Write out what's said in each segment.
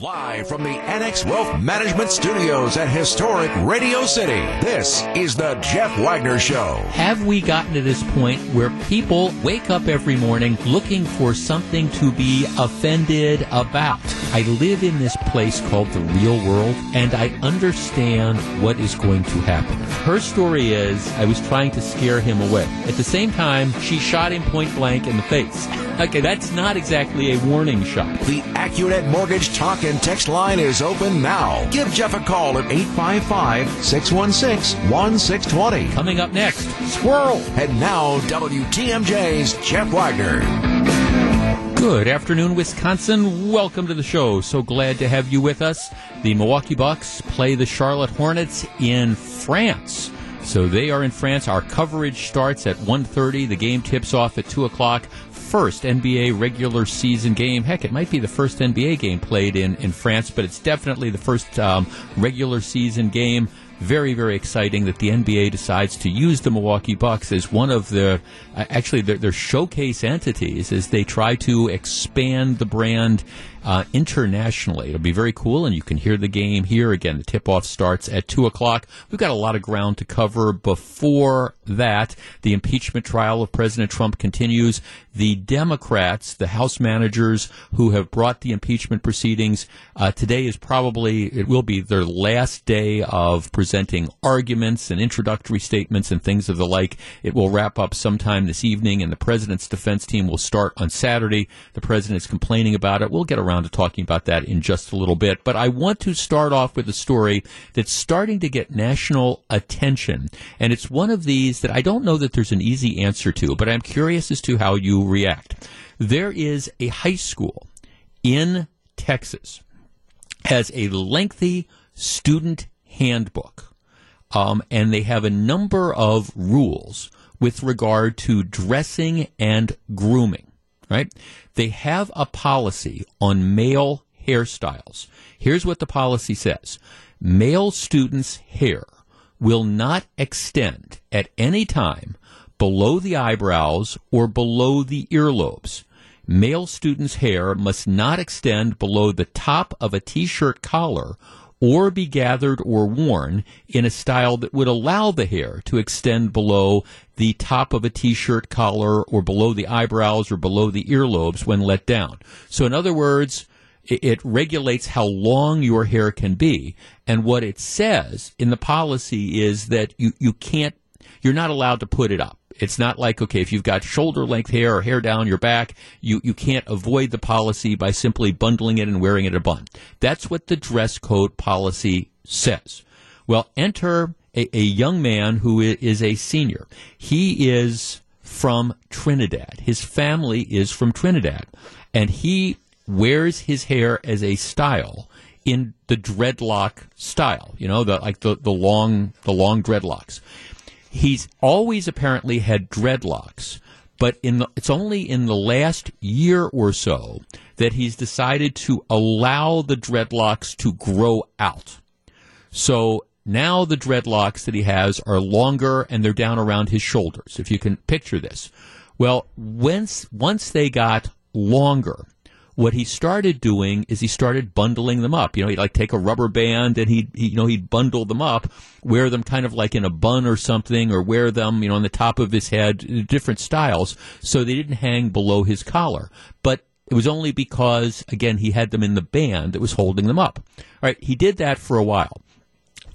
Live from the Annex Wealth Management Studios at historic Radio City, this is the Jeff Wagner Show. Have we gotten to this point where people wake up every morning looking for something to be offended about? I live in this place called the real world, and I understand what is going to happen. Her story is I was trying to scare him away. At the same time, she shot him point blank in the face. Okay, that's not exactly a warning shot. The AccuNet Mortgage Talk and Text line is open now. Give Jeff a call at 855 616 1620. Coming up next, Squirrel. And now, WTMJ's Jeff Wagner. Good afternoon, Wisconsin. Welcome to the show. So glad to have you with us. The Milwaukee Bucks play the Charlotte Hornets in France. So they are in France. Our coverage starts at 1.30. The game tips off at 2 o'clock first NBA regular season game. Heck, it might be the first NBA game played in, in France, but it's definitely the first um, regular season game. Very, very exciting that the NBA decides to use the Milwaukee Bucks as one of the, uh, actually, their, their showcase entities as they try to expand the brand uh, internationally. It'll be very cool, and you can hear the game here. Again, the tip off starts at 2 o'clock. We've got a lot of ground to cover before that. The impeachment trial of President Trump continues. The Democrats, the House managers who have brought the impeachment proceedings, uh, today is probably, it will be their last day of presenting arguments and introductory statements and things of the like. It will wrap up sometime this evening, and the president's defense team will start on Saturday. The president is complaining about it. We'll get around to talking about that in just a little bit. But I want to start off with a story that's starting to get national attention. And it's one of these that I don't know that there's an easy answer to, but I'm curious as to how you react. There is a high school in Texas has a lengthy student handbook, um, and they have a number of rules with regard to dressing and grooming. Right? They have a policy on male hairstyles. Here's what the policy says: male students' hair will not extend at any time below the eyebrows or below the earlobes. Male students' hair must not extend below the top of a t-shirt collar or be gathered or worn in a style that would allow the hair to extend below the top of a t-shirt collar or below the eyebrows or below the earlobes when let down. So in other words, it, regulates how long your hair can be. And what it says in the policy is that you, you can't, you're not allowed to put it up. It's not like, okay, if you've got shoulder length hair or hair down your back, you, you can't avoid the policy by simply bundling it and wearing it a bun. That's what the dress code policy says. Well, enter a, a young man who is a senior. He is from Trinidad. His family is from Trinidad. And he wears his hair as a style in the dreadlock style, you know, the like the, the long the long dreadlocks. He's always apparently had dreadlocks, but in the, it's only in the last year or so that he's decided to allow the dreadlocks to grow out. So now the dreadlocks that he has are longer and they're down around his shoulders, if you can picture this. Well, once, once they got longer, what he started doing is he started bundling them up. You know, he'd like take a rubber band and he'd, he, you know, he'd bundle them up, wear them kind of like in a bun or something, or wear them, you know, on the top of his head, uh, different styles, so they didn't hang below his collar. But it was only because, again, he had them in the band that was holding them up. All right, he did that for a while.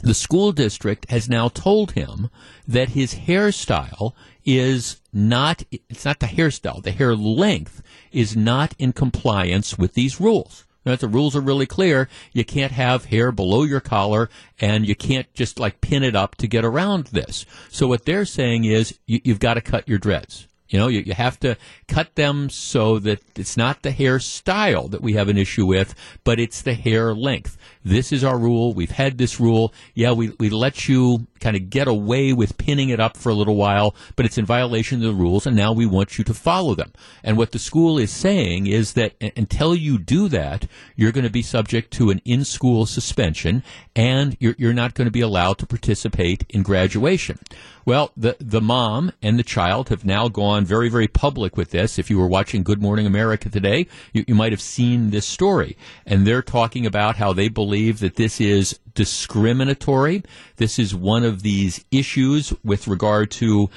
The school district has now told him that his hairstyle is not, it's not the hairstyle, the hair length is not in compliance with these rules. Now, the rules are really clear. You can't have hair below your collar and you can't just like pin it up to get around this. So what they're saying is you, have got to cut your dreads. You know, you, you have to cut them so that it's not the hair style that we have an issue with, but it's the hair length. This is our rule. We've had this rule. Yeah, we, we let you kind of get away with pinning it up for a little while, but it's in violation of the rules, and now we want you to follow them. And what the school is saying is that until you do that, you're going to be subject to an in-school suspension, and you're, you're not going to be allowed to participate in graduation. Well, the the mom and the child have now gone very very public with this. If you were watching Good Morning America today, you, you might have seen this story, and they're talking about how they believe that this is discriminatory. This is one of these issues with regard to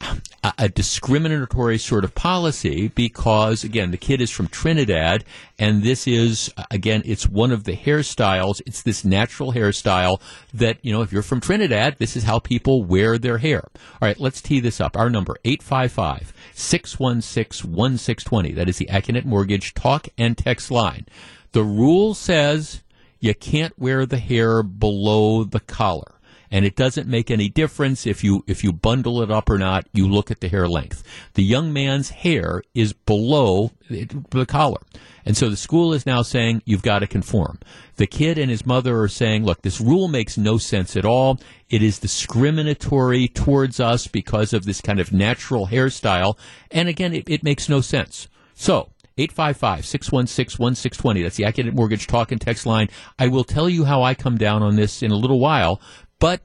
a, a, discriminatory sort of policy because, again, the kid is from Trinidad, and this is, again, it's one of the hairstyles. It's this natural hairstyle that, you know, if you're from Trinidad, this is how people wear their hair. All right, let's tee this up. Our number, 855 616 1620. That is the Accunet Mortgage talk and text line. The rule says you can't wear the hair below the collar and it doesn't make any difference if you if you bundle it up or not. You look at the hair length. The young man's hair is below the collar. And so the school is now saying you've got to conform. The kid and his mother are saying, look, this rule makes no sense at all. It is discriminatory towards us because of this kind of natural hairstyle. And again, it, it makes no sense. So 855 616 1620. That's the Accunet Mortgage talk and text line. I will tell you how I come down on this in a little while, but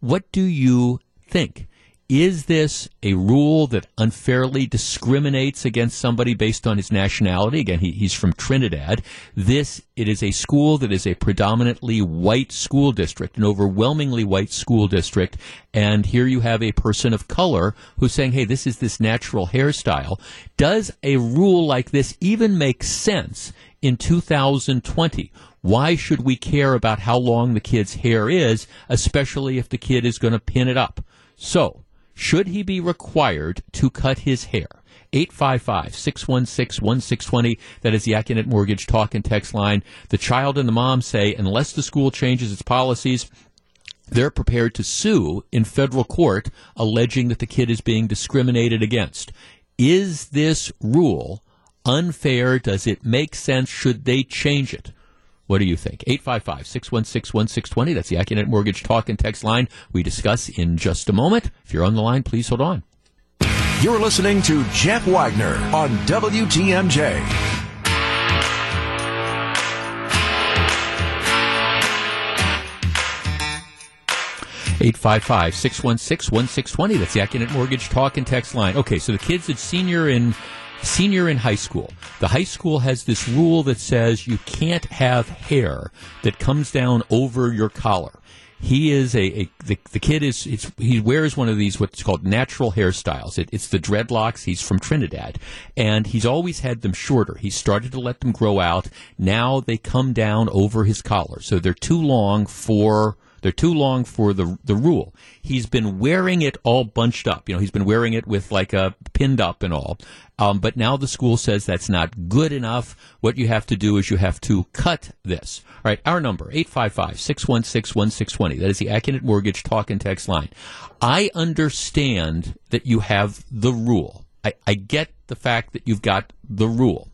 what do you think? Is this a rule that unfairly discriminates against somebody based on his nationality? Again, he, he's from Trinidad. This, it is a school that is a predominantly white school district, an overwhelmingly white school district. And here you have a person of color who's saying, hey, this is this natural hairstyle. Does a rule like this even make sense in 2020? Why should we care about how long the kid's hair is, especially if the kid is going to pin it up? So, should he be required to cut his hair? 855 616 1620. That is the Accunet Mortgage talk and text line. The child and the mom say, unless the school changes its policies, they're prepared to sue in federal court alleging that the kid is being discriminated against. Is this rule unfair? Does it make sense? Should they change it? What do you think? 855 616 1620. That's the Accunet Mortgage Talk and Text line we discuss in just a moment. If you're on the line, please hold on. You're listening to Jeff Wagner on WTMJ. Eight five five six one six one six twenty. That's the Accunet Mortgage Talk and Text line. Okay, so the kid's a senior in senior in high school. The high school has this rule that says you can't have hair that comes down over your collar. He is a, a the, the kid is he wears one of these what's called natural hairstyles. It, it's the dreadlocks. He's from Trinidad, and he's always had them shorter. He started to let them grow out. Now they come down over his collar, so they're too long for they're too long for the the rule. He's been wearing it all bunched up. You know, he's been wearing it with like a pinned up and all. Um, but now the school says that's not good enough. What you have to do is you have to cut this. All right, our number, 855-616-1620. That is the Accunet Mortgage talk and text line. I understand that you have the rule. I, I get the fact that you've got the rule.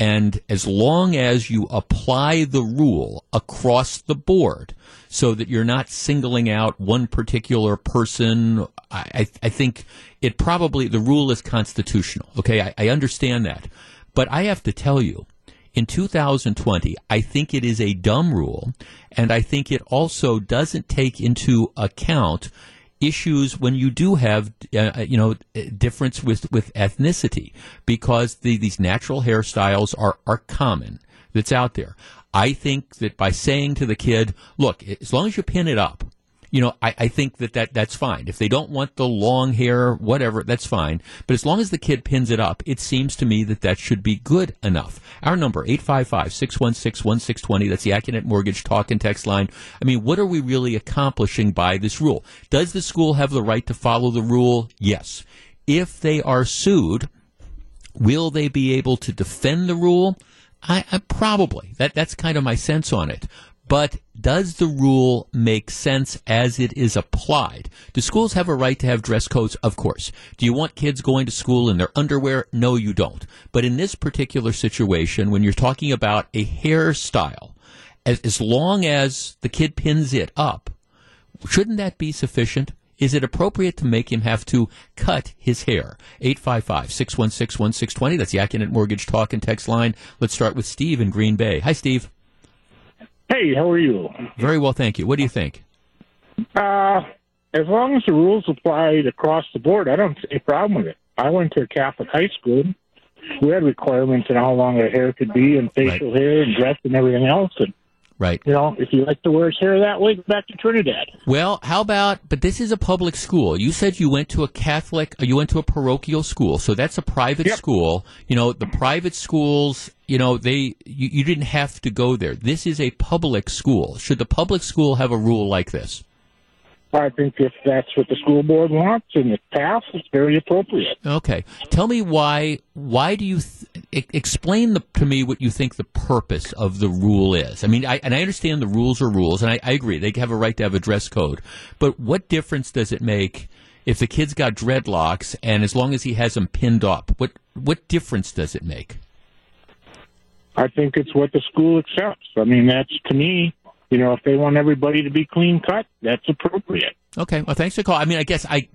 And as long as you apply the rule across the board so that you're not singling out one particular person, I, I think it probably, the rule is constitutional. Okay, I, I understand that. But I have to tell you, in 2020, I think it is a dumb rule, and I think it also doesn't take into account issues when you do have uh, uh, you know difference with with ethnicity because the, these natural hairstyles are are common that's out there. I think that by saying to the kid, look, as long as you pin it up, you know, I, I think that, that that's fine. If they don't want the long hair, whatever, that's fine. But as long as the kid pins it up, it seems to me that that should be good enough. Our number, 855-616-1620. That's the Accunet Mortgage talk and text line. I mean, what are we really accomplishing by this rule? Does the school have the right to follow the rule? Yes. If they are sued, will they be able to defend the rule? I, I, probably that that's kind of my sense on it. But does the rule make sense as it is applied? Do schools have a right to have dress codes? Of course. Do you want kids going to school in their underwear? No, you don't. But in this particular situation, when you're talking about a hairstyle, as, as long as the kid pins it up, shouldn't that be sufficient? Is it appropriate to make him have to cut his hair? 855-616-1620. That's the Accunet Mortgage Talk and Text line. Let's start with Steve in Green Bay. Hi, Steve. Hey, how are you? Very well, thank you. What do you think? Uh, as long as the rules applied across the board, I don't see a problem with it. I went to a Catholic high school. We had requirements on how long our hair could be and facial right. hair and dress and everything else. And Right. You know, if you like to wear his hair that way, go back to Trinidad. Well, how about? But this is a public school. You said you went to a Catholic, you went to a parochial school, so that's a private yep. school. You know, the private schools. You know, they you, you didn't have to go there. This is a public school. Should the public school have a rule like this? I think if that's what the school board wants and it passed, it's very appropriate. Okay, tell me why. Why do you th- explain the, to me what you think the purpose of the rule is? I mean, I, and I understand the rules are rules, and I, I agree they have a right to have a dress code. But what difference does it make if the kid's got dreadlocks and as long as he has them pinned up? What what difference does it make? I think it's what the school accepts. I mean, that's to me you know, if they want everybody to be clean cut, that's appropriate. Okay. Well, thanks for the call. I mean, I guess I.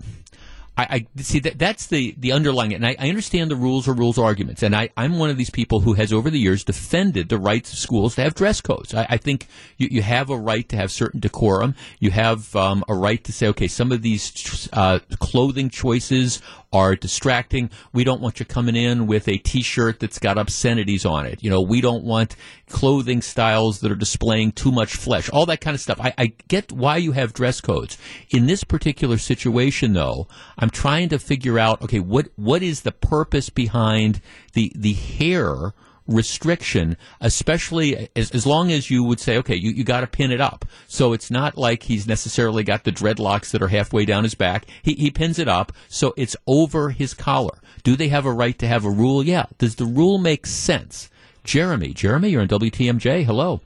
I, I, see that that's the, the underlying, and I, I, understand the rules are rules arguments, and I, I'm one of these people who has over the years defended the rights of schools to have dress codes. I, I think you, you have a right to have certain decorum. You have um, a right to say, okay, some of these uh, clothing choices are distracting. We don't want you coming in with a T-shirt that's got obscenities on it. You know, we don't want clothing styles that are displaying too much flesh. All that kind of stuff. I, I get why you have dress codes. In this particular situation, though, trying to figure out, okay, what what is the purpose behind the the hair? restriction, especially as, as long as you would say, okay, you, you got to pin it up. So it's not like he's necessarily got the dreadlocks that are halfway down his back. He, he pins it up, so it's over his collar. Do they have a right to have a rule? Yeah. Does the rule make sense? Jeremy, Jeremy, you're on WTMJ. Hello.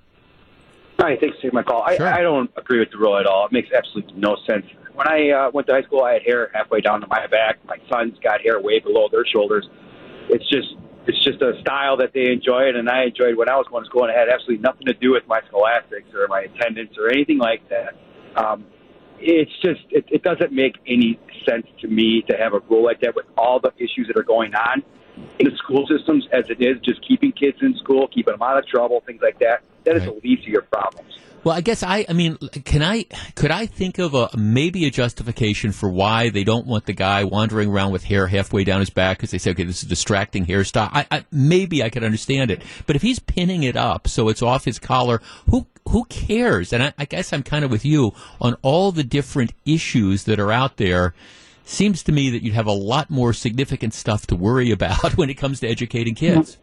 Hi, thanks for taking my call. Sure. I, I don't agree with the rule at all. It makes absolutely no sense. When I uh, went to high school, I had hair halfway down to my back. My sons got hair way below their shoulders. It's just it's just a style that they enjoyed, and I enjoyed when I was going to school, and it had absolutely nothing to do with my scholastics or my attendance or anything like that. Um, it's just it, it doesn't make any sense to me to have a rule like that with all the issues that are going on in the school systems as it is, just keeping kids in school, keeping them out of trouble, things like that. That is right. the least of your problems. Well, I guess I, I mean, can I, could I think of a, maybe a justification for why they don't want the guy wandering around with hair halfway down his back because they say, okay, this is distracting hairstyle. I, I, maybe I could understand it. But if he's pinning it up so it's off his collar, who, who cares? And I, I guess I'm kind of with you on all the different issues that are out there seems to me that you'd have a lot more significant stuff to worry about when it comes to educating kids.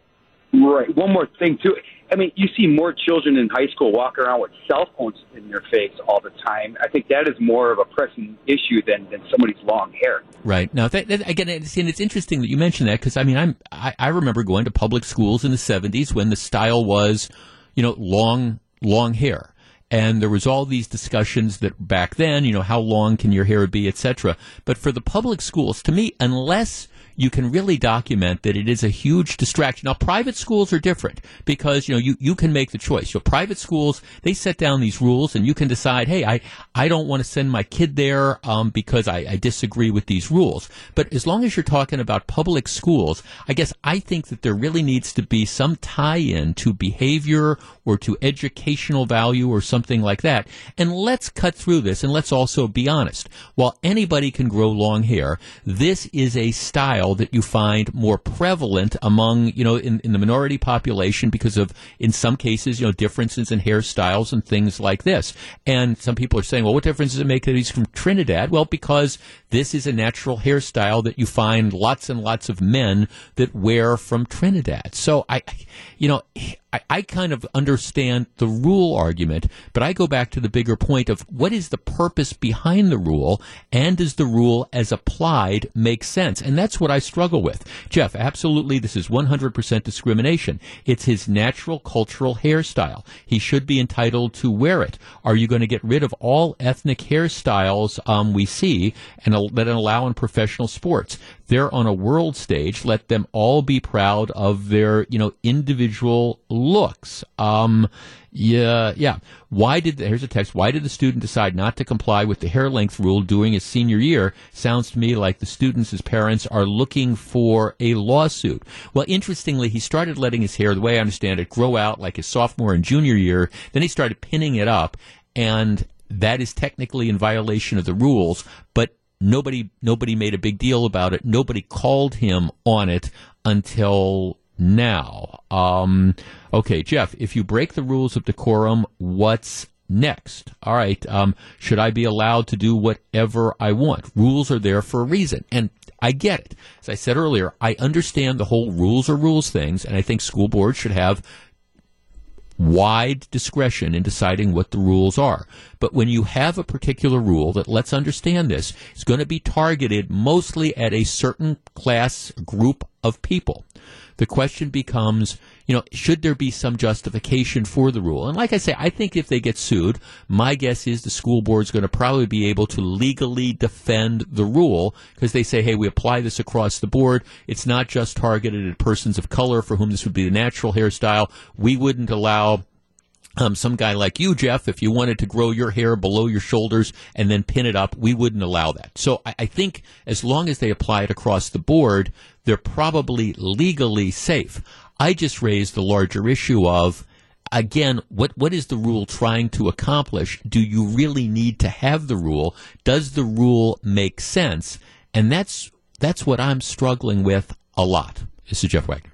Right. One more thing, too. I mean, you see more children in high school walking around with cell phones in their face all the time. I think that is more of a pressing issue than, than somebody's long hair. Right. Now, that, that, again, and it's interesting that you mentioned that because, I mean, I'm, I, I remember going to public schools in the 70s when the style was, you know, long, long hair and there was all these discussions that back then, you know, how long can your hair be, etc. But for the public schools, to me, unless you can really document that it is a huge distraction. Now, private schools are different because, you know, you, you can make the choice. So private schools, they set down these rules and you can decide, hey, I, I don't want to send my kid there um, because I, I disagree with these rules. But as long as you're talking about public schools, I guess I think that there really needs to be some tie-in to behavior or to educational value or something like that. And let's cut through this and let's also be honest. While anybody can grow long hair, this is a style that you find more prevalent among, you know, in, in the minority population because of, in some cases, you know, differences in hairstyles and things like this. And some people are saying, well, what difference does it make that he's from Trinidad? Well, because this is a natural hairstyle that you find lots and lots of men that wear from Trinidad. So I, you know, I, I, kind of understand the rule argument, but I go back to the bigger point of what is the purpose behind the rule, and does the rule as applied make sense? And that's what I struggle with. Jeff, absolutely, this is 100% discrimination. It's his natural cultural hairstyle. He should be entitled to wear it. Are you going to get rid of all ethnic hairstyles um, we see and that allow in professional sports? They're on a world stage. Let them all be proud of their, you know, individual looks. Um, yeah, yeah. Why did the, here's a text? Why did the student decide not to comply with the hair length rule during his senior year? Sounds to me like the students' his parents are looking for a lawsuit. Well, interestingly, he started letting his hair, the way I understand it, grow out like his sophomore and junior year. Then he started pinning it up, and that is technically in violation of the rules. But nobody nobody made a big deal about it. Nobody called him on it until now. Um, okay, Jeff, if you break the rules of decorum, what's next? All right, um, should I be allowed to do whatever I want? Rules are there for a reason. And I get it. As I said earlier, I understand the whole rules are rules things, and I think school boards should have wide discretion in deciding what the rules are. But when you have a particular rule that, let's understand this, is going to be targeted mostly at a certain class group of people, the question becomes, you know, should there be some justification for the rule? And like I say, I think if they get sued, my guess is the school board is going to probably be able to legally defend the rule because they say, hey, we apply this across the board. It's not just targeted at persons of color for whom this would be the natural hairstyle. We wouldn't allow um, some guy like you, Jeff, if you wanted to grow your hair below your shoulders and then pin it up, we wouldn't allow that. So I, I, think as long as they apply it across the board, they're probably legally safe. I just raised the larger issue of again, what what is the rule trying to accomplish? Do you really need to have the rule? Does the rule make sense? And that's that's what I'm struggling with a lot. This is Jeff Wagner.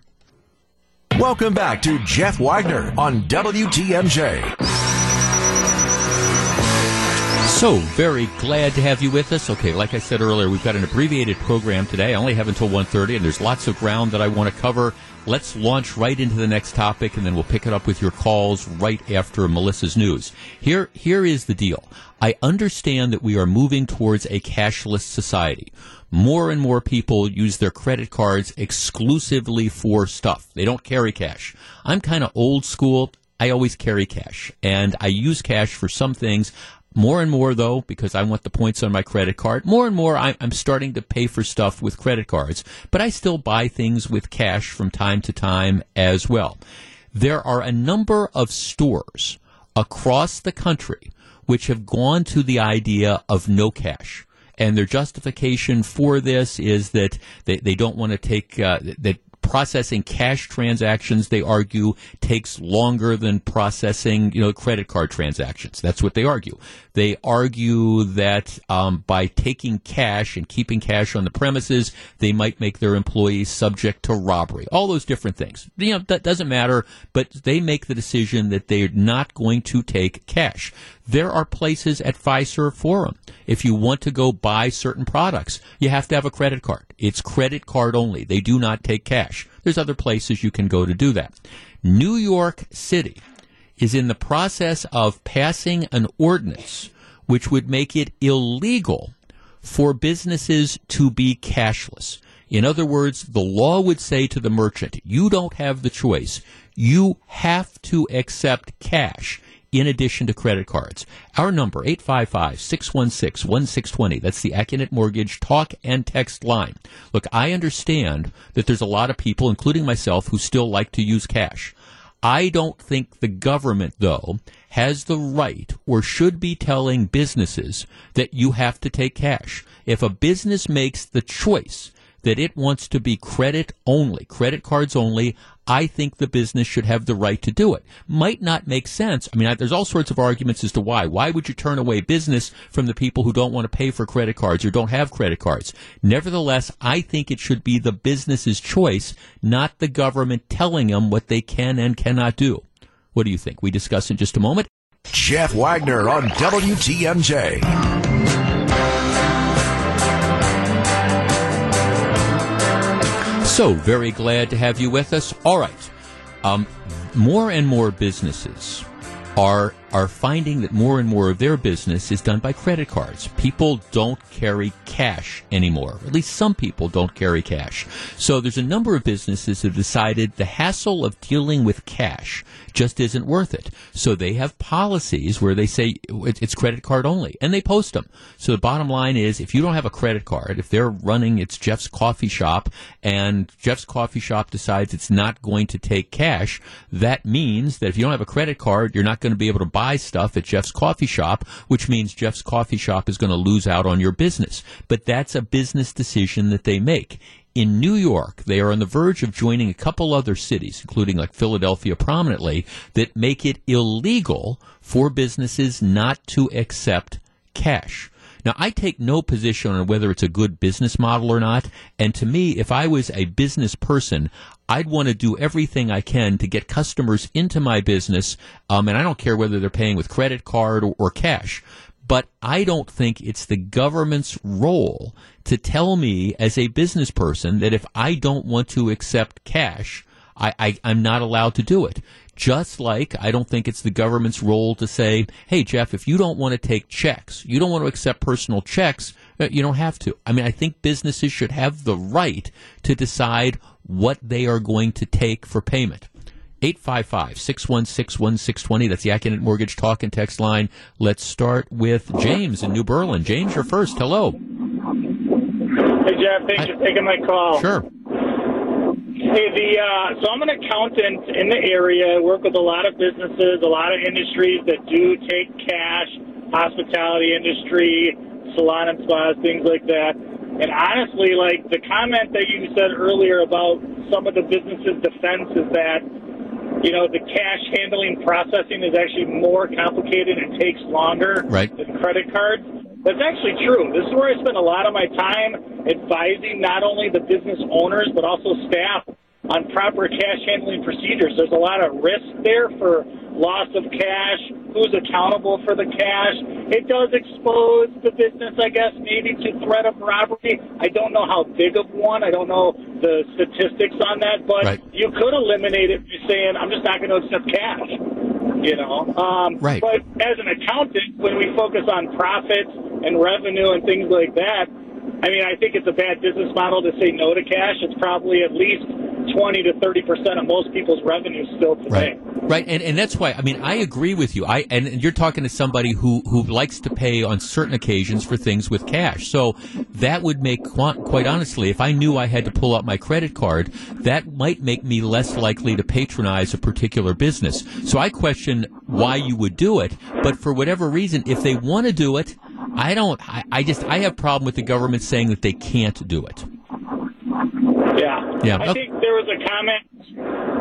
Welcome back to Jeff Wagner on WTMJ. So, very glad to have you with us. Okay, like I said earlier, we've got an abbreviated program today. I only have until 1.30, and there's lots of ground that I want to cover. Let's launch right into the next topic, and then we'll pick it up with your calls right after Melissa's news. Here, here is the deal. I understand that we are moving towards a cashless society. More and more people use their credit cards exclusively for stuff. They don't carry cash. I'm kind of old school. I always carry cash and I use cash for some things. More and more, though, because I want the points on my credit card, more and more I'm starting to pay for stuff with credit cards, but I still buy things with cash from time to time as well. There are a number of stores across the country which have gone to the idea of no cash. And their justification for this is that they, they don't want to take, uh, that processing cash transactions, they argue, takes longer than processing, you know, credit card transactions. That's what they argue. They argue that um, by taking cash and keeping cash on the premises, they might make their employees subject to robbery. All those different things. You know, that doesn't matter, but they make the decision that they're not going to take cash. There are places at Fiserv Forum. If you want to go buy certain products, you have to have a credit card. It's credit card only. They do not take cash. There's other places you can go to do that. New York City is in the process of passing an ordinance which would make it illegal for businesses to be cashless. In other words, the law would say to the merchant, you don't have the choice. You have to accept cash in addition to credit cards. Our number, 855-616-1620. That's the Accunet Mortgage talk and text line. Look, I understand that there's a lot of people, including myself, who still like to use cash. I don't think the government, though, has the right or should be telling businesses that you have to take cash. If a business makes the choice that it wants to be credit only, credit cards only, I think the business should have the right to do it. Might not make sense. I mean, there's all sorts of arguments as to why. Why would you turn away business from the people who don't want to pay for credit cards or don't have credit cards? Nevertheless, I think it should be the business's choice, not the government telling them what they can and cannot do. What do you think? We discuss in just a moment. Jeff Wagner on WTMJ. So, very glad to have you with us. All right. Um, more and more businesses are are finding that more and more of their business is done by credit cards. People don't carry cash anymore. At least some people don't carry cash. So there's a number of businesses that have decided the hassle of dealing with cash just isn't worth it. So they have policies where they say it's credit card only and they post them. So the bottom line is if you don't have a credit card, if they're running it's Jeff's coffee shop and Jeff's coffee shop decides it's not going to take cash, that means that if you don't have a credit card, you're not going to be able to buy stuff at Jeff's coffee shop, which means Jeff's coffee shop is going to lose out on your business. But that's a business decision that they make in New York, they are on the verge of joining a couple other cities, including like Philadelphia prominently, that make it illegal for businesses not to accept cash. Now, I take no position on whether it's a good business model or not. And to me, if I was a business person, I'd want to do everything I can to get customers into my business. Um, and I don't care whether they're paying with credit card or, or cash. But I don't think it's the government's role to tell me as a business person that if I don't want to accept cash, I, I, I'm not allowed to do it. Just like I don't think it's the government's role to say, hey, Jeff, if you don't want to take checks, you don't want to accept personal checks, uh, you don't have to. I mean, I think businesses should have the right to decide what they are going to take for payment. 855 616 1620. That's the Accunet Mortgage Talk and Text line. Let's start with James in New Berlin. James, you're first. Hello. Hey, Jeff. Thanks Hi. for taking my call. Sure. Hey, the uh, so I'm an accountant in the area. I Work with a lot of businesses, a lot of industries that do take cash, hospitality industry, salon and spas, things like that. And honestly, like the comment that you said earlier about some of the businesses' defense is that you know, the cash handling processing is actually more complicated and takes longer right. than credit cards. That's actually true. This is where I spend a lot of my time advising not only the business owners but also staff on proper cash handling procedures. There's a lot of risk there for loss of cash, who's accountable for the cash. It does expose the business, I guess, maybe to threat of robbery. I don't know how big of one. I don't know the statistics on that, but right. you could eliminate it by saying, I'm just not going to accept cash. You know, um, right. but as an accountant, when we focus on profits and revenue and things like that, I mean, I think it's a bad business model to say no to cash. It's probably at least 20 to 30 percent of most people's revenue still today. Right, right, and and that's why I mean I agree with you. I and you're talking to somebody who who likes to pay on certain occasions for things with cash. So that would make quite honestly, if I knew I had to pull out my credit card, that might make me less likely to patronize a particular business. So I question why you would do it, but for whatever reason, if they want to do it, I don't. I, I just I have problem with the government saying that they can't do it. Yeah. Yeah. I think there was a comment.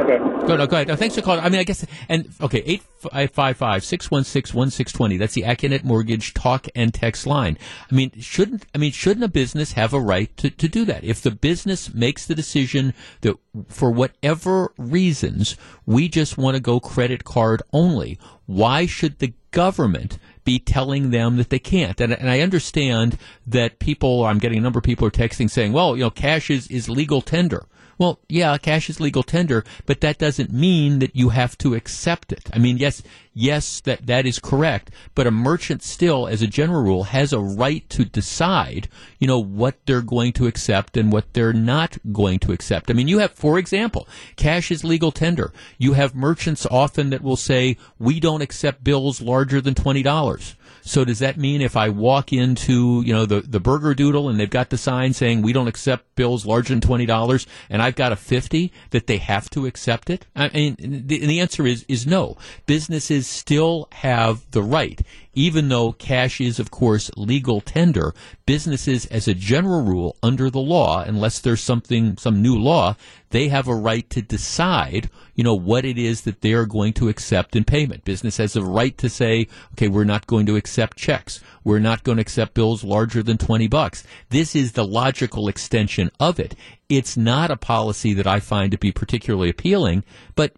Okay. Go, no, go ahead. No, thanks for calling. I mean, I guess, and okay, 855 616 1620. That's the Accunet Mortgage talk and text line. I mean, shouldn't, I mean, shouldn't a business have a right to, to do that? If the business makes the decision that for whatever reasons, we just want to go credit card only, why should the government be telling them that they can't. And, and I understand that people, I'm getting a number of people are texting saying, well, you know, cash is, is legal tender. Well, yeah, cash is legal tender, but that doesn't mean that you have to accept it. I mean, yes, yes, that, that is correct, but a merchant still, as a general rule, has a right to decide, you know, what they're going to accept and what they're not going to accept. I mean, you have, for example, cash is legal tender. You have merchants often that will say, we don't accept bills larger than $20. So does that mean if I walk into, you know, the, the Burger Doodle and they've got the sign saying we don't accept bills larger than $20 and I've got a 50 that they have to accept it? I mean, the, the answer is, is no. Businesses still have the right even though cash is, of course, legal tender, businesses, as a general rule, under the law, unless there's something, some new law, they have a right to decide, you know, what it is that they are going to accept in payment. Business has a right to say, okay, we're not going to accept checks. We're not going to accept bills larger than 20 bucks. This is the logical extension of it. It's not a policy that I find to be particularly appealing, but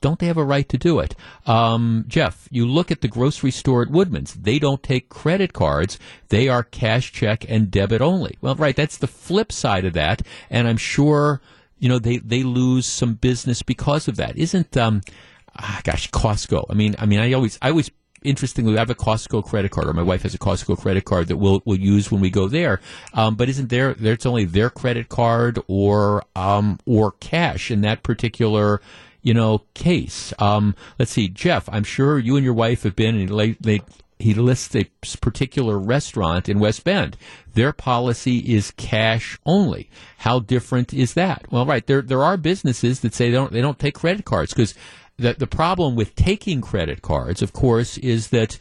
don't they have a right to do it? Um, Jeff, you look at the grocery store at Woodman's. They don't take credit cards. They are cash, check, and debit only. Well, right. That's the flip side of that. And I'm sure, you know, they, they lose some business because of that. Isn't, um, ah, gosh, Costco. I mean, I mean, I always, I always interestingly, I have a Costco credit card, or my wife has a Costco credit card that we'll we'll use when we go there. Um, but isn't there? There's only their credit card or um, or cash in that particular you know case. Um, let's see, Jeff. I'm sure you and your wife have been and they, he lists a particular restaurant in West Bend. Their policy is cash only. How different is that? Well, right there there are businesses that say they don't they don't take credit cards because the the problem with taking credit cards, of course, is that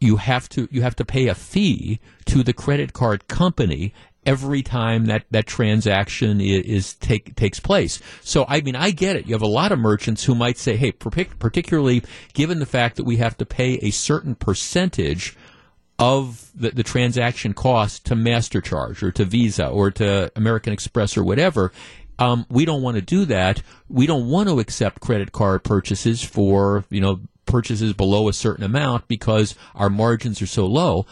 you have to you have to pay a fee to the credit card company every time that, that transaction is, is, take takes place. So I mean I get it. You have a lot of merchants who might say, hey, particularly given the fact that we have to pay a certain percentage of the, the transaction cost to MasterCharge or to Visa or to American Express or whatever, um, we don't want to do that. We don't want to accept credit card purchases for you know purchases below a certain amount because our margins are so low.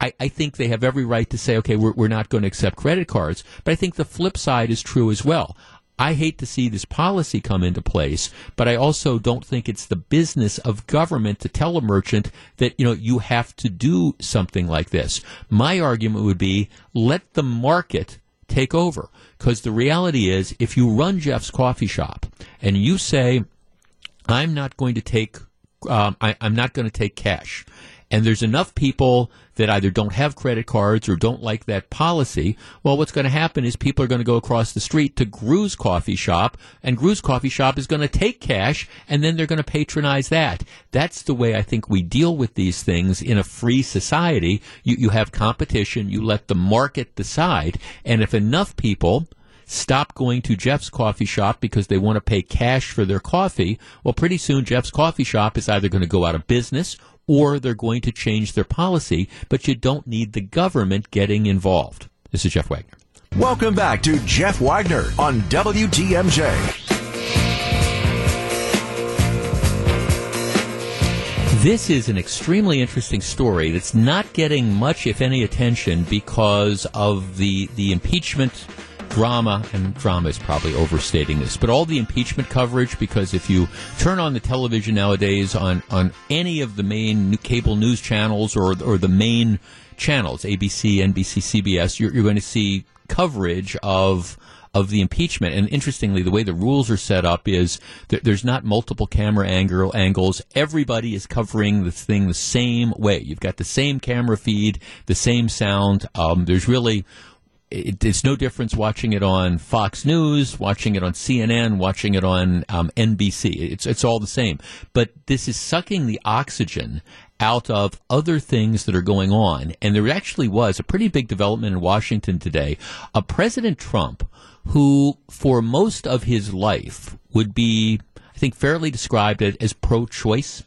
I, I think they have every right to say, okay, we're, we're not going to accept credit cards. But I think the flip side is true as well. I hate to see this policy come into place, but I also don't think it's the business of government to tell a merchant that, you know, you have to do something like this. My argument would be let the market take over. Because the reality is, if you run Jeff's coffee shop and you say, I'm not going to take, um, I, I'm not going to take cash, and there's enough people that either don't have credit cards or don't like that policy, well, what's going to happen is people are going to go across the street to Gru's coffee shop, and Gru's coffee shop is going to take cash, and then they're going to patronize that. That's the way I think we deal with these things in a free society. You, you have competition, you let the market decide, and if enough people stop going to Jeff's coffee shop because they want to pay cash for their coffee, well, pretty soon Jeff's coffee shop is either going to go out of business or they're going to change their policy, but you don't need the government getting involved. This is Jeff Wagner. Welcome back to Jeff Wagner on WTMJ. This is an extremely interesting story that's not getting much, if any, attention because of the the impeachment drama, and drama is probably overstating this, but all the impeachment coverage, because if you turn on the television nowadays on, on any of the main cable news channels or, or the main channels, ABC, NBC, CBS, you're, you're going to see coverage of of the impeachment. And interestingly, the way the rules are set up is that there's not multiple camera angle, angles. Everybody is covering the thing the same way. You've got the same camera feed, the same sound. Um, there's really it, it's no difference watching it on Fox News, watching it on CNN, watching it on um, NBC. It's it's all the same. But this is sucking the oxygen out of other things that are going on. And there actually was a pretty big development in Washington today. A President Trump, who for most of his life would be, I think, fairly described as pro-choice.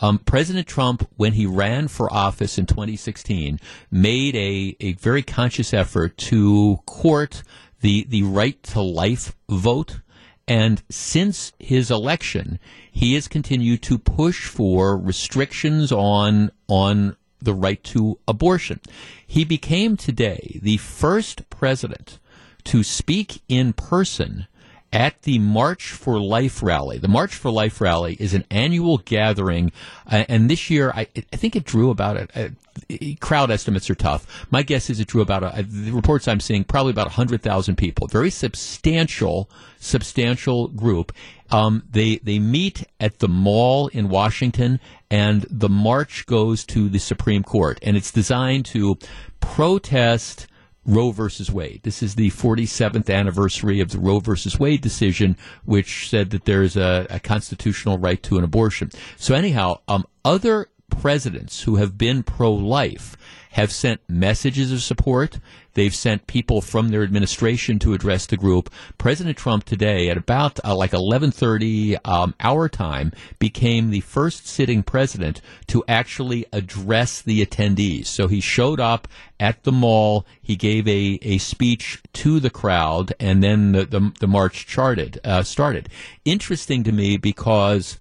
Um, President Trump, when he ran for office in 2016, made a, a very conscious effort to court the, the right to life vote. And since his election, he has continued to push for restrictions on, on the right to abortion. He became today the first president to speak in person at the March for Life rally. The March for Life rally is an annual gathering, uh, and this year I, I, think it drew about a, a, crowd estimates are tough. My guess is it drew about a, the reports I'm seeing probably about hundred thousand people. Very substantial, substantial group. Um, they they meet at the mall in Washington, and the march goes to the Supreme Court, and it's designed to protest Roe versus Wade. This is the 47th anniversary of the Roe versus Wade decision, which said that there is a, a constitutional right to an abortion. So anyhow, um, other presidents who have been pro-life have sent messages of support. They've sent people from their administration to address the group. President Trump today, at about uh, like 11:30 um, our time, became the first sitting president to actually address the attendees. So he showed up at the mall. He gave a, a speech to the crowd, and then the the, the march charted uh, started. Interesting to me because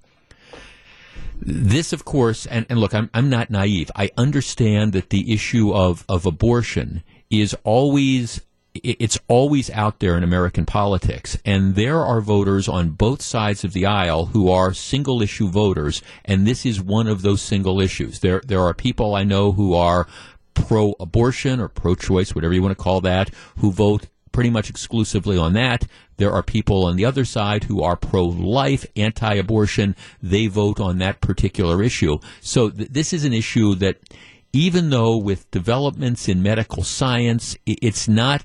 this, of course, and, and look, I'm, I'm not naive. I understand that the issue of, of abortion is always it's always out there in American politics. And there are voters on both sides of the aisle who are single issue voters. And this is one of those single issues. There, there are people I know who are pro abortion or pro choice, whatever you want to call that, who vote pretty much exclusively on that. There are people on the other side who are pro life, anti abortion. They vote on that particular issue. So th- this is an issue that even though with developments in medical science, it's not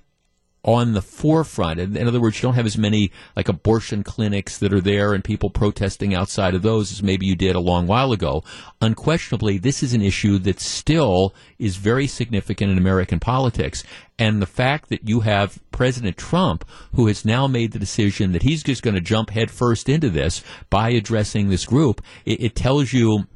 on the forefront. In, other words, you don't have as many like abortion clinics that are there and people protesting outside of those as maybe you did a long while ago. Unquestionably, this is an issue that still is very significant in American politics. And the fact that you have President Trump, who has now made the decision that he's just going to jump headfirst into this by addressing this group, it, it tells you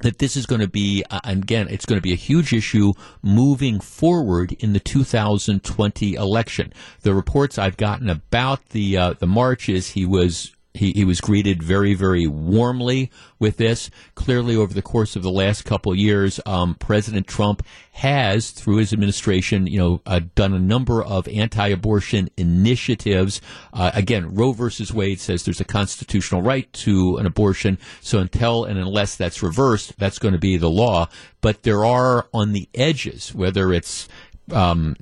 that this is going to be, uh, again, it's going to be a huge issue moving forward in the 2020 election. The reports I've gotten about the uh, the march is he was he, he was greeted very, very warmly with this. Clearly, over the course of the last couple years, um, President Trump has, through his administration, you know, uh, done a number of anti-abortion initiatives. Uh, again, Roe versus Wade says there's a constitutional right to an abortion. So until and unless that's reversed, that's going to be the law. But there are on the edges, whether it's um,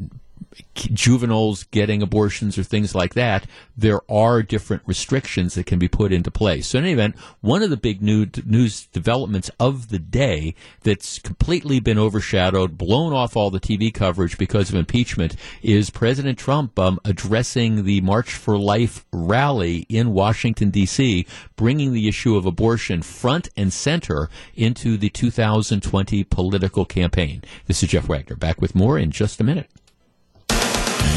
juveniles getting abortions or things like that, there are different restrictions that can be put into place. So, in any event, one of the big new, news developments of the day that's completely been overshadowed, blown off all the TV coverage because of impeachment, is President Trump um, addressing the March for Life rally in Washington, D.C., bringing the issue of abortion front and center into the 2020 political campaign. This is Jeff Wagner, back with more in just a minute.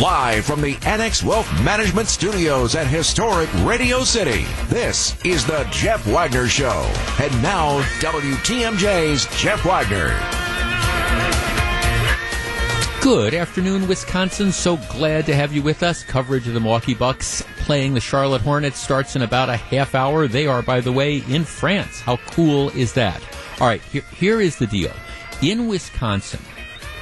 Live from the Annex Wealth Management Studios at historic Radio City, this is the Jeff Wagner Show. And now, WTMJ's Jeff Wagner. Good afternoon, Wisconsin. So glad to have you with us. Coverage of the Milwaukee Bucks playing the Charlotte Hornets starts in about a half hour. They are, by the way, in France. How cool is that? All right, here, here is the deal. In Wisconsin,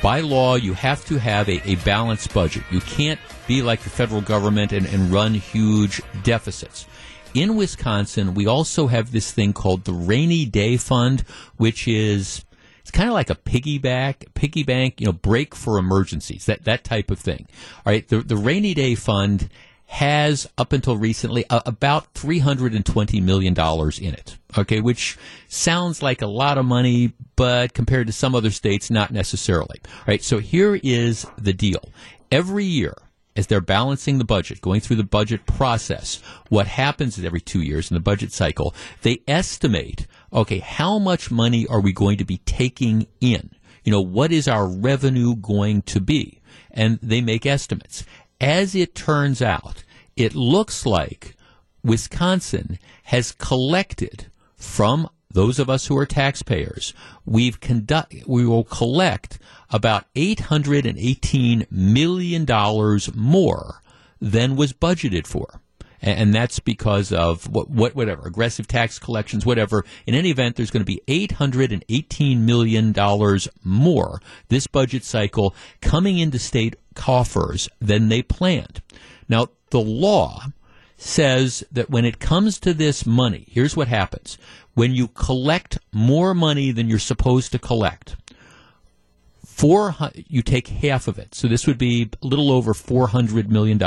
by law, you have to have a, a balanced budget. You can't be like the federal government and, and run huge deficits. In Wisconsin, we also have this thing called the Rainy Day Fund, which is it's kind of like a piggyback, piggy bank, you know, break for emergencies, that that type of thing. All right, the the Rainy Day Fund has up until recently uh, about $320 million in it. Okay, which sounds like a lot of money, but compared to some other states, not necessarily. All right, so here is the deal. Every year, as they're balancing the budget, going through the budget process, what happens is every two years in the budget cycle, they estimate, okay, how much money are we going to be taking in? You know, what is our revenue going to be? And they make estimates. As it turns out, it looks like Wisconsin has collected from those of us who are taxpayers, we've conduct, we will collect about $818 million more than was budgeted for. And that's because of what, what, whatever, aggressive tax collections, whatever. In any event, there's going to be $818 million more this budget cycle coming into state coffers than they planned. Now, the law says that when it comes to this money, here's what happens. When you collect more money than you're supposed to collect, four, you take half of it. So this would be a little over $400 million.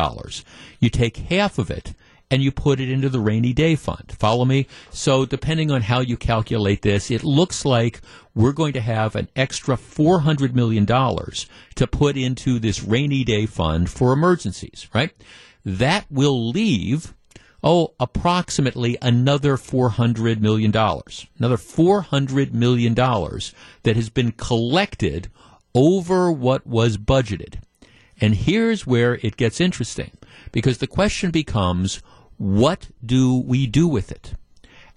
You take half of it and you put it into the rainy day fund. Follow me? So depending on how you calculate this, it looks like we're going to have an extra $400 million to put into this rainy day fund for emergencies, right? That will leave oh, approximately another $400 million. Another $400 million that has been collected over what was budgeted. And here's where it gets interesting because the question becomes what do we do with it?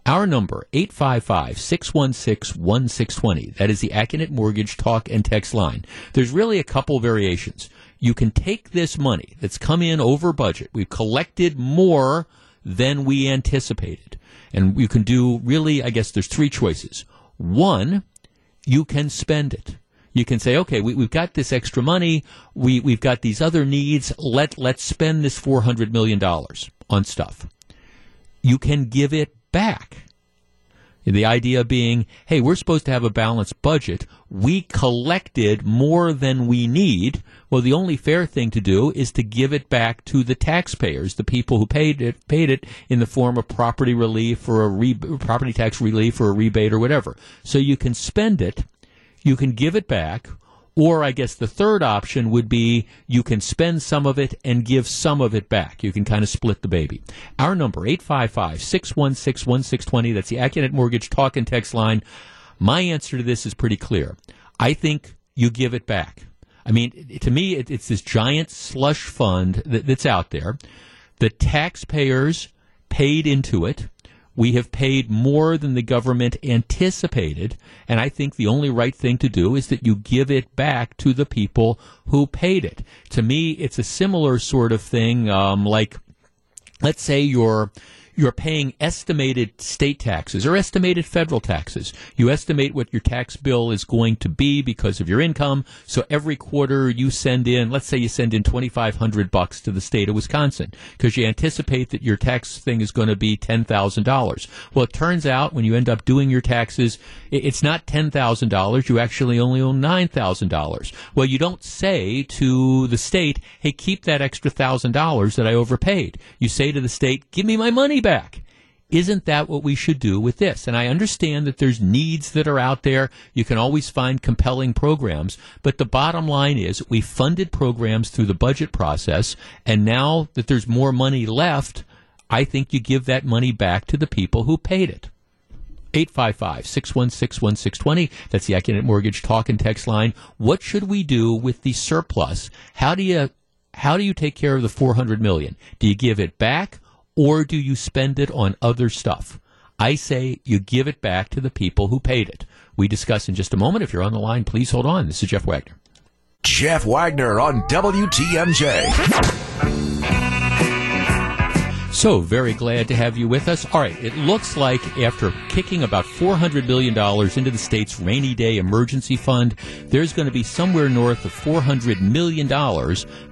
Our number, 855-616-1620. That is the Accunet Mortgage talk and text line. There's really a couple variations. You can take this money that's come in over budget. We've collected more than we anticipated. And you can do really, I guess there's three choices. One, you can spend it. You can say, okay, we, have got this extra money. We, we've got these other needs. Let, let's spend this $400 million on stuff. You can give it back. The idea being, hey, we're supposed to have a balanced budget. We collected more than we need. Well, the only fair thing to do is to give it back to the taxpayers, the people who paid it, paid it in the form of property relief or a re- property tax relief or a rebate or whatever. So you can spend it, you can give it back, or I guess the third option would be you can spend some of it and give some of it back. You can kind of split the baby. Our number, 855-616-1620. That's the Accunet Mortgage talk and text line. My answer to this is pretty clear. I think you give it back. I mean, to me, it's this giant slush fund that's out there. The taxpayers paid into it. We have paid more than the government anticipated, and I think the only right thing to do is that you give it back to the people who paid it. To me, it's a similar sort of thing, um, like, let's say you're you're paying estimated state taxes or estimated federal taxes. You estimate what your tax bill is going to be because of your income. So every quarter you send in, let's say you send in 2500 bucks to the state of Wisconsin because you anticipate that your tax thing is going to be $10,000. Well, it turns out when you end up doing your taxes, it's not $10,000. You actually only owe $9,000. Well, you don't say to the state, hey, keep that extra $1,000 that I overpaid. You say to the state, give me my money back. Isn't that what we should do with this? And I understand that there's needs that are out there. You can always find compelling programs. But the bottom line is we funded programs through the budget process. And now that there's more money left, I think you give that money back to the people who paid it. 855 616 1620. That's the Accunet Mortgage talk and text line. What should we do with the surplus? How do you how do you take care of the 400 million? Do you give it back or do you spend it on other stuff? I say you give it back to the people who paid it. We discuss in just a moment. If you're on the line, please hold on. This is Jeff Wagner. Jeff Wagner on WTMJ. So, very glad to have you with us. All right, it looks like after kicking about $400 million into the state's rainy day emergency fund, there's going to be somewhere north of $400 million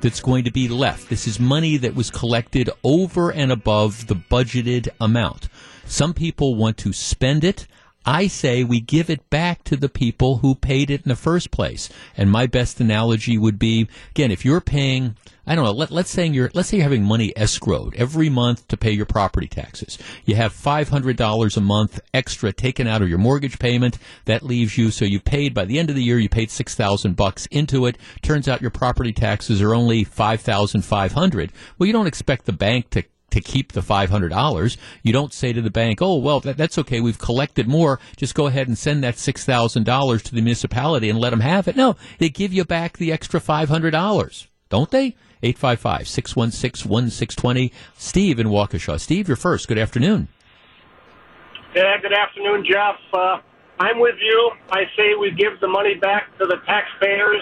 that's going to be left. This is money that was collected over and above the budgeted amount. Some people want to spend it. I say we give it back to the people who paid it in the first place. And my best analogy would be, again, if you're paying I don't know. Let, us say you're let's say you're having money escrowed every month to pay your property taxes. You have five hundred dollars a month extra taken out of your mortgage payment. That leaves you so you paid by the end of the year you paid six thousand bucks into it. Turns out your property taxes are only five thousand five hundred. Well, you don't expect the bank to to keep the $500. You don't say to the bank, oh, well, that, that's okay. We've collected more. Just go ahead and send that $6,000 to the municipality and let them have it. No, they give you back the extra $500, don't they? 855 616 1620. Steve in Waukesha. Steve, you're first. Good afternoon. Yeah, good afternoon, Jeff. Uh, I'm with you. I say we give the money back to the taxpayers.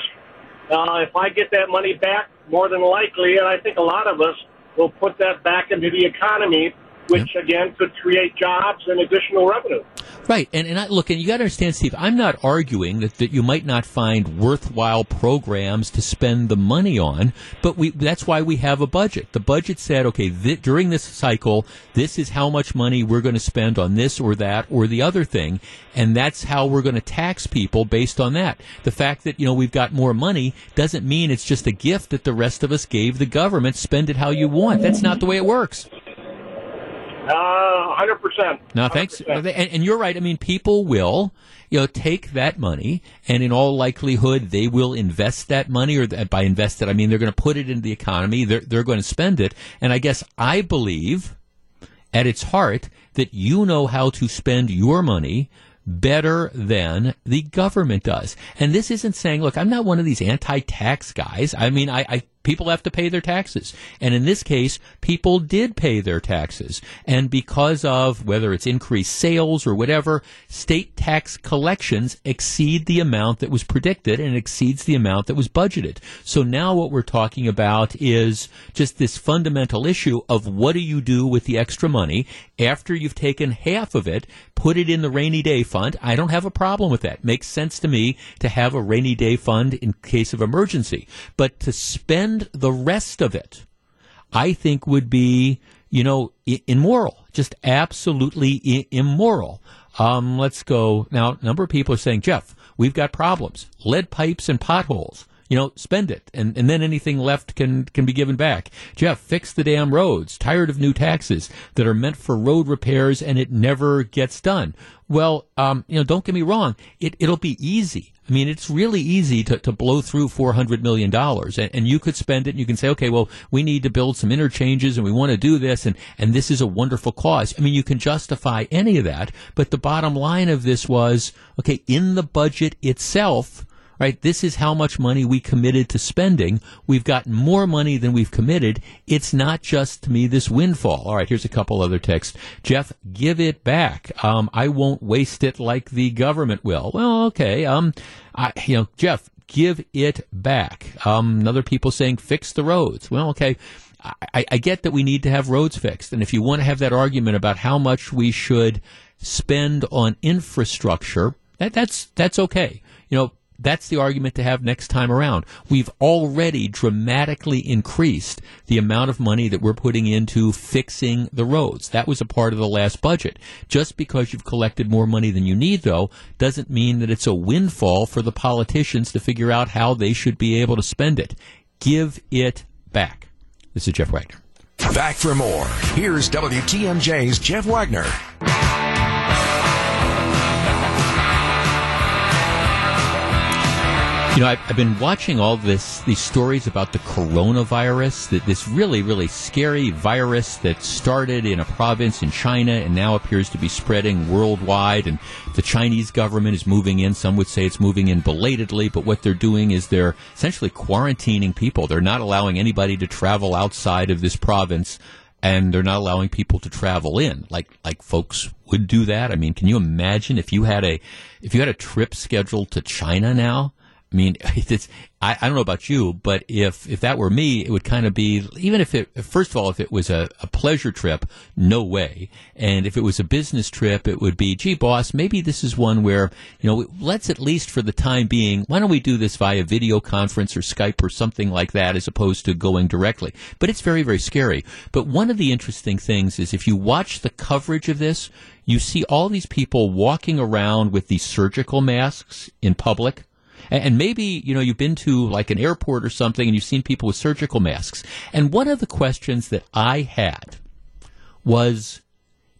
Uh, if I get that money back, more than likely, and I think a lot of us will put that back into the economy which yep. again could create jobs and additional revenue. Right, and and I, look, and you got to understand, Steve. I'm not arguing that, that you might not find worthwhile programs to spend the money on, but we that's why we have a budget. The budget said, okay, th- during this cycle, this is how much money we're going to spend on this or that or the other thing, and that's how we're going to tax people based on that. The fact that you know we've got more money doesn't mean it's just a gift that the rest of us gave the government. Spend it how you want. That's not the way it works. Uh, hundred percent. No, thanks. And, and, you're right. I mean, people will, you know, take that money, and in all likelihood, they will invest that money, or by invest it, I mean they're going to put it into the economy. They're they're going to spend it, and I guess I believe, at its heart, that you know how to spend your money better than the government does. And this isn't saying, look, I'm not one of these anti-tax guys. I mean, I, I People have to pay their taxes. And in this case, people did pay their taxes. And because of whether it's increased sales or whatever, state tax collections exceed the amount that was predicted and exceeds the amount that was budgeted. So now what we're talking about is just this fundamental issue of what do you do with the extra money after you've taken half of it, put it in the rainy day fund. I don't have a problem with that. Makes sense to me to have a rainy day fund in case of emergency. But to spend the rest of it, I think would be, you know, immoral, just absolutely immoral. Um, let's go now. A number of people are saying, Jeff, we've got problems, lead pipes and potholes you know, spend it, and, and then anything left can can be given back. Jeff, fix the damn roads. Tired of new taxes that are meant for road repairs, and it never gets done. Well, um, you know, don't get me wrong. It it'll be easy. I mean, it's really easy to, to blow through $400 million and, and you could spend it and you can say, okay, well, we need to build some interchanges and we want to do this and, and this is a wonderful cause. I mean, you can justify any of that, but the bottom line of this was, okay, in the budget itself, right? This is how much money we committed to spending. We've got more money than we've committed. It's not just to me this windfall. All right, here's a couple other texts. Jeff, give it back. Um, I won't waste it like the government will. Well, okay. Um, I, you know, Jeff, give it back. Um, other people saying fix the roads. Well, okay. I, I get that we need to have roads fixed. And if you want to have that argument about how much we should spend on infrastructure, that, that's, that's okay. You know, that's the argument to have next time around. We've already dramatically increased the amount of money that we're putting into fixing the roads. That was a part of the last budget. Just because you've collected more money than you need, though, doesn't mean that it's a windfall for the politicians to figure out how they should be able to spend it. Give it back. This is Jeff Wagner. Back for more. Here's WTMJ's Jeff Wagner. You know, I've, I've, been watching all this these stories about the coronavirus, that this really, really scary virus that started in a province in China and now appears to be spreading worldwide. And the Chinese government is moving in. Some would say it's moving in belatedly, but what they're doing is they're essentially quarantining people. They're not allowing anybody to travel outside of this province and they're not allowing people to travel in like like folks would do that. I mean, can you imagine if you had a if you had a trip scheduled to China now? I mean, it's, I, I don't know about you, but if, if that were me, it would kind of be, even if it, first of all, if it was a, a pleasure trip, no way. And if it was a business trip, it would be, gee, boss, maybe this is one where, you know, let's at least for the time being, why don't we do this via video conference or Skype or something like that as opposed to going directly? But it's very, very scary. But one of the interesting things is if you watch the coverage of this, you see all these people walking around with these surgical masks in public and maybe, you know, you've been to like an airport or something and you've seen people with surgical masks. And one of the questions that I had was,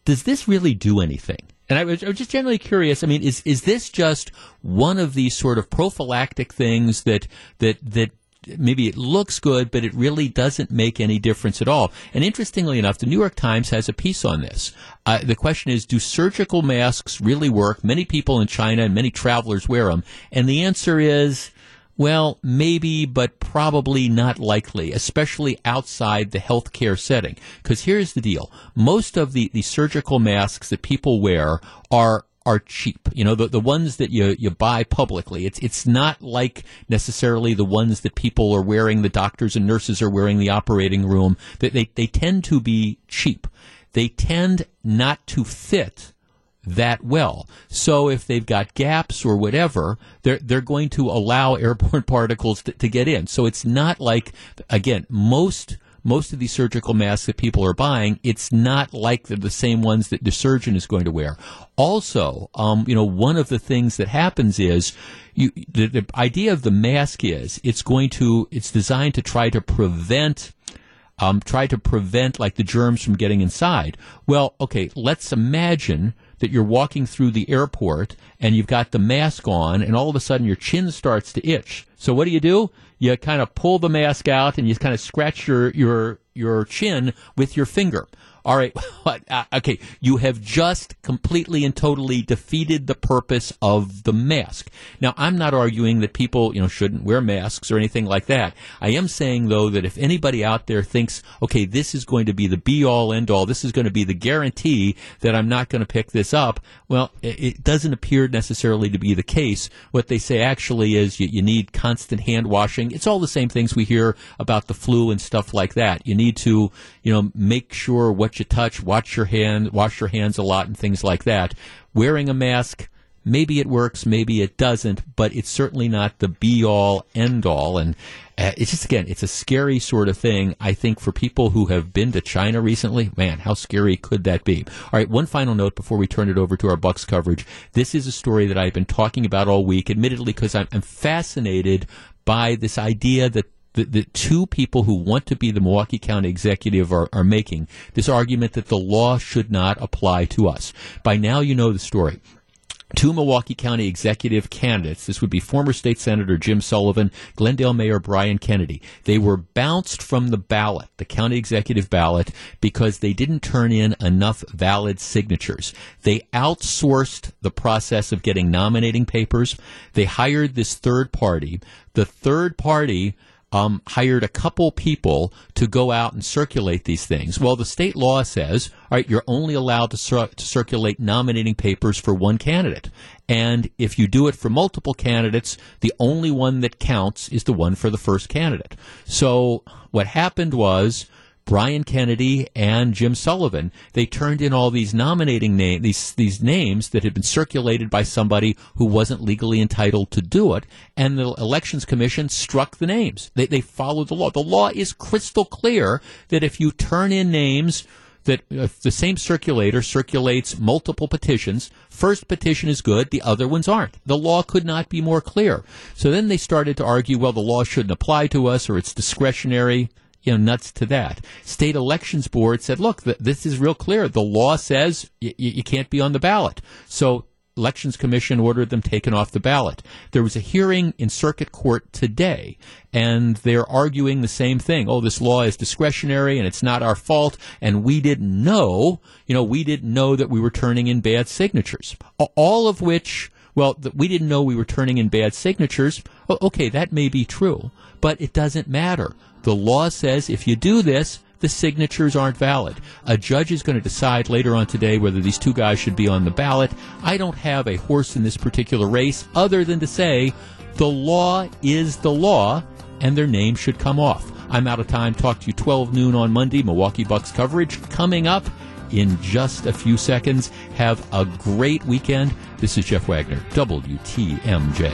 does this really do anything? And I was, I was, just generally curious. I mean, is is this just one of these sort of prophylactic things that that that maybe it looks good, but it really doesn't make any difference at all. And interestingly enough, the New York Times has a piece on this. Uh, the question is, do surgical masks really work? Many people in China and many travelers wear them. And the answer is, well, maybe, but probably not likely, especially outside the healthcare setting. Because here's the deal. Most of the, the surgical masks that people wear are are cheap. You know, the, the ones that you, you buy publicly. It's, it's not like necessarily the ones that people are wearing, the doctors and nurses are wearing the operating room. They, they, they tend to be cheap. They tend not to fit that well. So if they've got gaps or whatever, they're they're going to allow airborne particles to, to, get in. So it's not like again most most of these surgical masks that people are buying, it's not like they're the same ones that the surgeon is going to wear. Also, um, you know, one of the things that happens is you, the, the idea of the mask is it's going to, it's designed to try to prevent um, try to prevent like the germs from getting inside. Well, okay, let's imagine that you're walking through the airport and you've got the mask on and all of a sudden your chin starts to itch. So what do you do? You kind of pull the mask out and you kind of scratch your, your, your chin with your finger. All right. Uh, okay. You have just completely and totally defeated the purpose of the mask. Now, I'm not arguing that people, you know, shouldn't wear masks or anything like that. I am saying, though, that if anybody out there thinks, okay, this is going to be the be all end all, this is going to be the guarantee that I'm not going to pick this up, well, it doesn't appear necessarily to be the case. What they say actually is you, you need constant hand washing. It's all the same things we hear about the flu and stuff like that. You need to, you know, make sure what you touch, watch your hand, wash your hands a lot and things like that. Wearing a mask, maybe it works, maybe it doesn't, but it's certainly not the be all end all. And uh, it's just, again, it's a scary sort of thing. I think for people who have been to China recently, man, how scary could that be? All right, one final note before we turn it over to our Bucks coverage. This is a story that I've been talking about all week, admittedly, because I'm, I'm fascinated by this idea that the, the two people who want to be the Milwaukee County executive are, are making this argument that the law should not apply to us. By now, you know the story two Milwaukee County executive candidates. This would be former state senator Jim Sullivan, Glendale Mayor Bryan Kennedy. They were bounced from the ballot, the county executive ballot, because they didn't turn in enough valid signatures. They outsourced the process of getting nominating papers. They hired this third party. The third party um, hired a couple people to go out and circulate these things. Well, the state law says, all right, you're only allowed to, cir- to circulate nominating papers for one candidate. And if you do it for multiple candidates, the only one that counts is the one for the first candidate. So what happened was Bryan Kennedy and Jim Sullivan. They turned in all these nominating names, these these names that had been circulated by somebody who wasn't legally entitled to do it, and the elections commission struck the names. They they followed the law. The law is crystal clear that if you turn in names that if the same circulator circulates multiple petitions, first petition is good, the other ones aren't. The law could not be more clear. So then they started to argue, well, the law shouldn't apply to us or it's discretionary you know, nuts to that. State elections board said, look, th- this is real clear. The law says y- you can't be on the ballot. So elections commission ordered them taken off the ballot. There was a hearing in circuit court today and they're arguing the same thing. Oh, this law is discretionary and it's not our fault and we didn't know, you know, we didn't know that we were turning in bad signatures. All of which well, we didn't know we were turning in bad signatures. Okay, that may be true, but it doesn't matter. The law says if you do this, the signatures aren't valid. A judge is going to decide later on today whether these two guys should be on the ballot. I don't have a horse in this particular race other than to say the law is the law and their name should come off. I'm out of time. Talk to you 12 noon on Monday. Milwaukee Bucks coverage coming up in just a few seconds. Have a great weekend. This is Jeff Wagner, WTMJ.